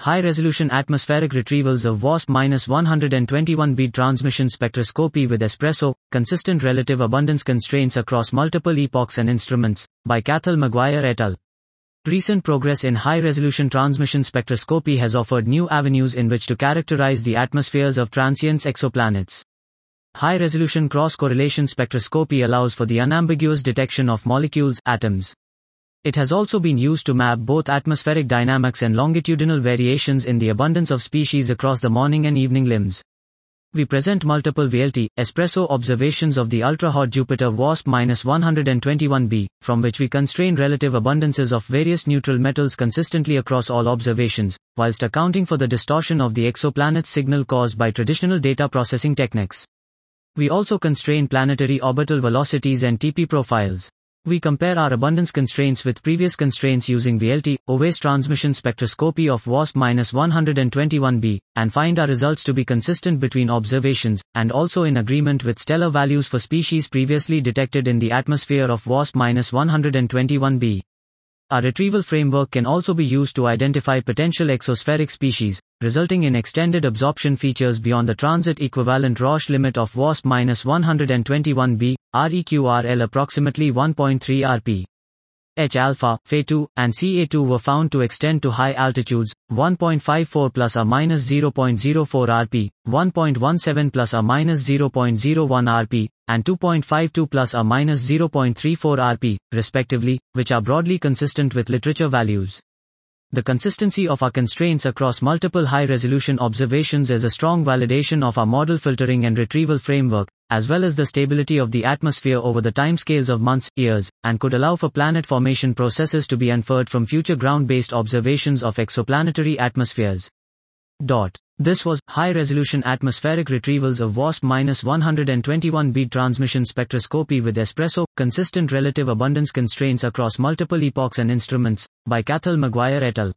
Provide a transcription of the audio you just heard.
high-resolution atmospheric retrievals of WASP-121b transmission spectroscopy with espresso, consistent relative abundance constraints across multiple epochs and instruments, by Cathal Maguire et al. Recent progress in high-resolution transmission spectroscopy has offered new avenues in which to characterize the atmospheres of transients exoplanets. High-resolution cross-correlation spectroscopy allows for the unambiguous detection of molecules, atoms, it has also been used to map both atmospheric dynamics and longitudinal variations in the abundance of species across the morning and evening limbs. We present multiple VLT, espresso observations of the ultra-hot Jupiter WASP-121b, from which we constrain relative abundances of various neutral metals consistently across all observations, whilst accounting for the distortion of the exoplanet's signal caused by traditional data processing techniques. We also constrain planetary orbital velocities and TP profiles. We compare our abundance constraints with previous constraints using VLT, UVES transmission spectroscopy of WASP-121b, and find our results to be consistent between observations, and also in agreement with stellar values for species previously detected in the atmosphere of WASP-121b. Our retrieval framework can also be used to identify potential exospheric species, resulting in extended absorption features beyond the transit equivalent Roche limit of WASP-121b, REQRL approximately 1.3 rp. H alpha, Fe2, and Ca2 were found to extend to high altitudes, 1.54 plus or minus 0.04 rp, 1.17 plus or minus 0.01 rp, and 2.52 plus or minus 0.34 rp, respectively, which are broadly consistent with literature values. The consistency of our constraints across multiple high resolution observations is a strong validation of our model filtering and retrieval framework, as well as the stability of the atmosphere over the timescales of months, years, and could allow for planet formation processes to be inferred from future ground-based observations of exoplanetary atmospheres. Dot. This was high-resolution atmospheric retrievals of WASP-121b transmission spectroscopy with espresso, consistent relative abundance constraints across multiple epochs and instruments, by Cathal Maguire et al.